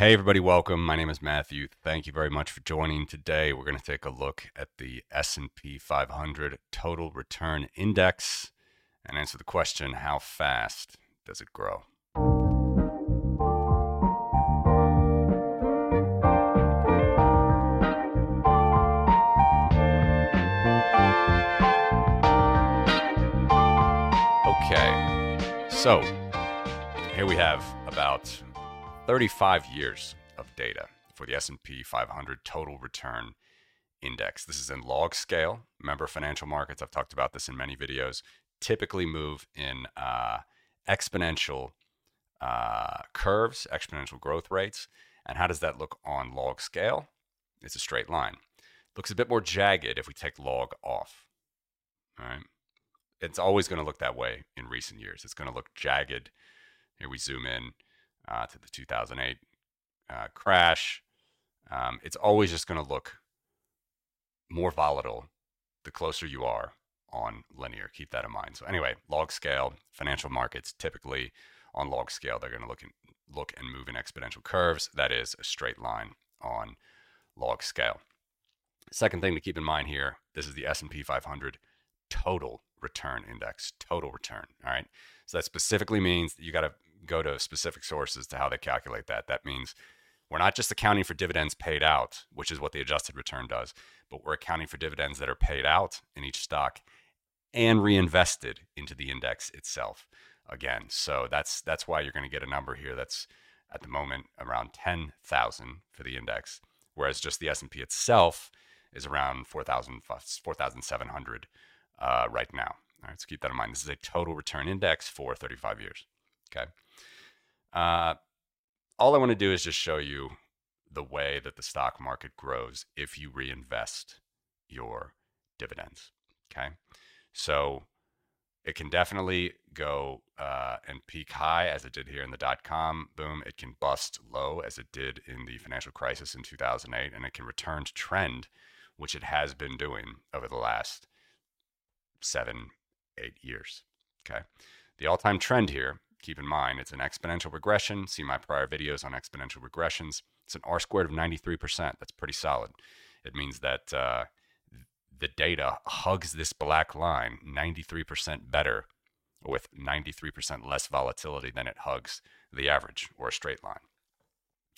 Hey everybody, welcome. My name is Matthew. Thank you very much for joining. Today we're going to take a look at the S&P 500 Total Return Index and answer the question how fast does it grow? Okay. So, here we have about 35 years of data for the S&P 500 total return index. This is in log scale. Remember financial markets, I've talked about this in many videos, typically move in uh, exponential uh, curves, exponential growth rates. And how does that look on log scale? It's a straight line. Looks a bit more jagged if we take log off. All right. It's always going to look that way in recent years. It's going to look jagged. Here we zoom in uh, to the 2008 uh, crash. Um, it's always just going to look more volatile the closer you are on linear. Keep that in mind. So anyway, log scale, financial markets typically on log scale they're going to look and look and move in exponential curves. That is a straight line on log scale. Second thing to keep in mind here, this is the S&P 500 total return index, total return, all right? So that specifically means that you got to go to specific sources to how they calculate that. That means we're not just accounting for dividends paid out, which is what the adjusted return does, but we're accounting for dividends that are paid out in each stock and reinvested into the index itself again. So that's that's why you're going to get a number here that's at the moment around 10,000 for the index, whereas just the S&P itself is around 4,000 4,700 uh, right now. All right, so keep that in mind. This is a total return index for 35 years. Okay. Uh, all I want to do is just show you the way that the stock market grows if you reinvest your dividends. Okay. So it can definitely go uh, and peak high as it did here in the dot com boom. It can bust low as it did in the financial crisis in 2008, and it can return to trend, which it has been doing over the last seven, eight years. Okay. The all time trend here keep in mind it's an exponential regression. See my prior videos on exponential regressions. It's an R squared of 93%. That's pretty solid. It means that uh, the data hugs this black line 93% better with 93% less volatility than it hugs the average or a straight line.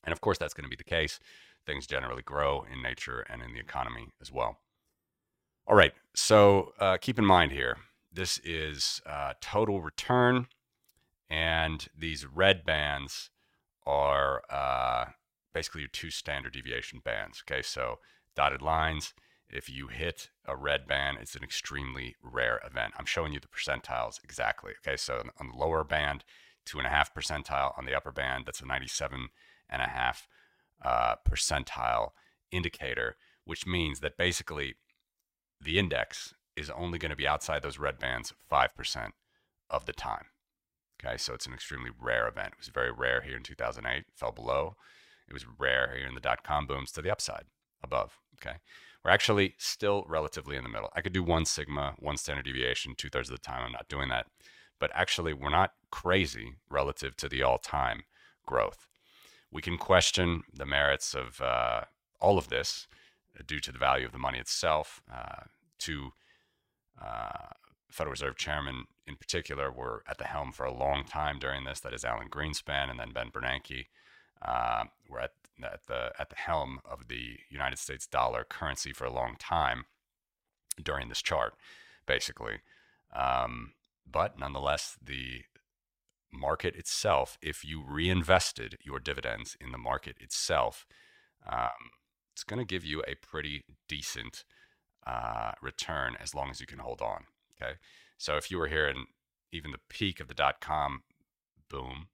And of course, that's going to be the case. Things generally grow in nature and in the economy as well. All right, so uh, keep in mind here this is uh, total return and these red bands are uh, basically your two standard deviation bands. Okay, so dotted lines. If you hit a red band, it's an extremely rare event. I'm showing you the percentiles exactly. Okay, so on the lower band, two and a half percentile. On the upper band, that's a 97 and a half uh, percentile indicator, which means that basically the index is only going to be outside those red bands 5% of the time. Okay, so it's an extremely rare event. It was very rare here in 2008, fell below. It was rare here in the dot com booms to the upside, above. Okay, we're actually still relatively in the middle. I could do one sigma, one standard deviation, two thirds of the time. I'm not doing that. But actually, we're not crazy relative to the all time growth. We can question the merits of uh, all of this due to the value of the money itself, uh, to uh, Federal Reserve Chairman in particular were at the helm for a long time during this. That is Alan Greenspan and then Ben Bernanke uh, were at, at the at the helm of the United States dollar currency for a long time during this chart, basically. Um, but nonetheless, the market itself, if you reinvested your dividends in the market itself, um, it's going to give you a pretty decent uh, return as long as you can hold on. Okay. So if you were here in even the peak of the dot com boom,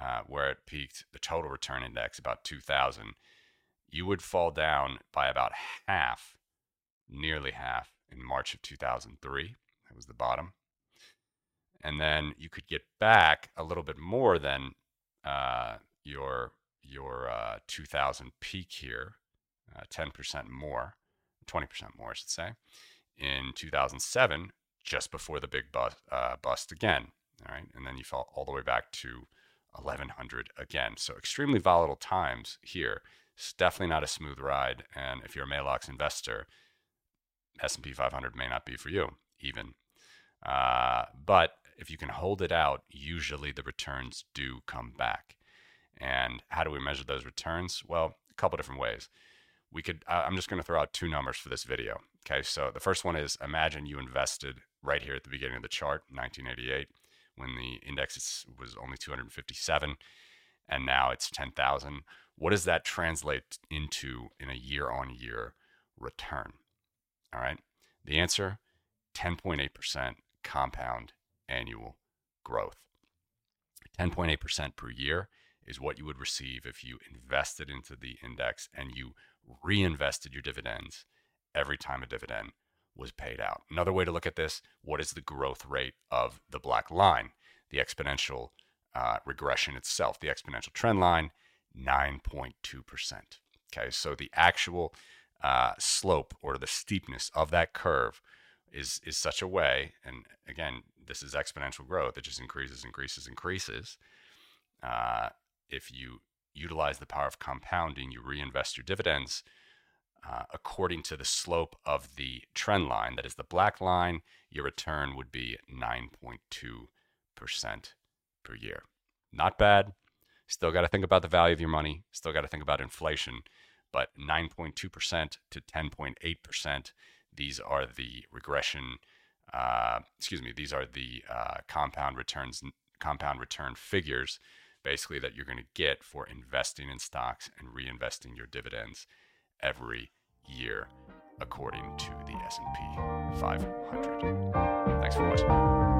uh, where it peaked, the total return index about 2000, you would fall down by about half, nearly half in March of 2003. That was the bottom. And then you could get back a little bit more than uh, your your uh, 2000 peak here, 10% uh, more, 20% more, I should say, in 2007 just before the big bust, uh, bust again. All right. And then you fell all the way back to 1100 again. So extremely volatile times here. It's definitely not a smooth ride. And if you're a Maalox investor, S&P 500 may not be for you even. Uh, but if you can hold it out, usually the returns do come back. And how do we measure those returns? Well, a couple different ways. We could. I'm just going to throw out two numbers for this video. Okay, so the first one is imagine you invested right here at the beginning of the chart, 1988, when the index was only 257, and now it's 10,000. What does that translate into in a year-on-year return? All right, the answer: 10.8% compound annual growth. 10.8% per year is what you would receive if you invested into the index and you reinvested your dividends every time a dividend was paid out. Another way to look at this what is the growth rate of the black line, the exponential uh, regression itself, the exponential trend line, 9.2%. Okay, so the actual uh, slope or the steepness of that curve is is such a way, and again, this is exponential growth. It just increases, increases, increases. Uh, if you utilize the power of compounding, you reinvest your dividends uh, according to the slope of the trend line. That is the black line. Your return would be 9.2% per year. Not bad. Still got to think about the value of your money. Still got to think about inflation. But 9.2% to 10.8%, these are the regression. Uh, excuse me. These are the uh, compound returns, compound return figures basically that you're going to get for investing in stocks and reinvesting your dividends every year according to the S&P 500. Thanks for watching.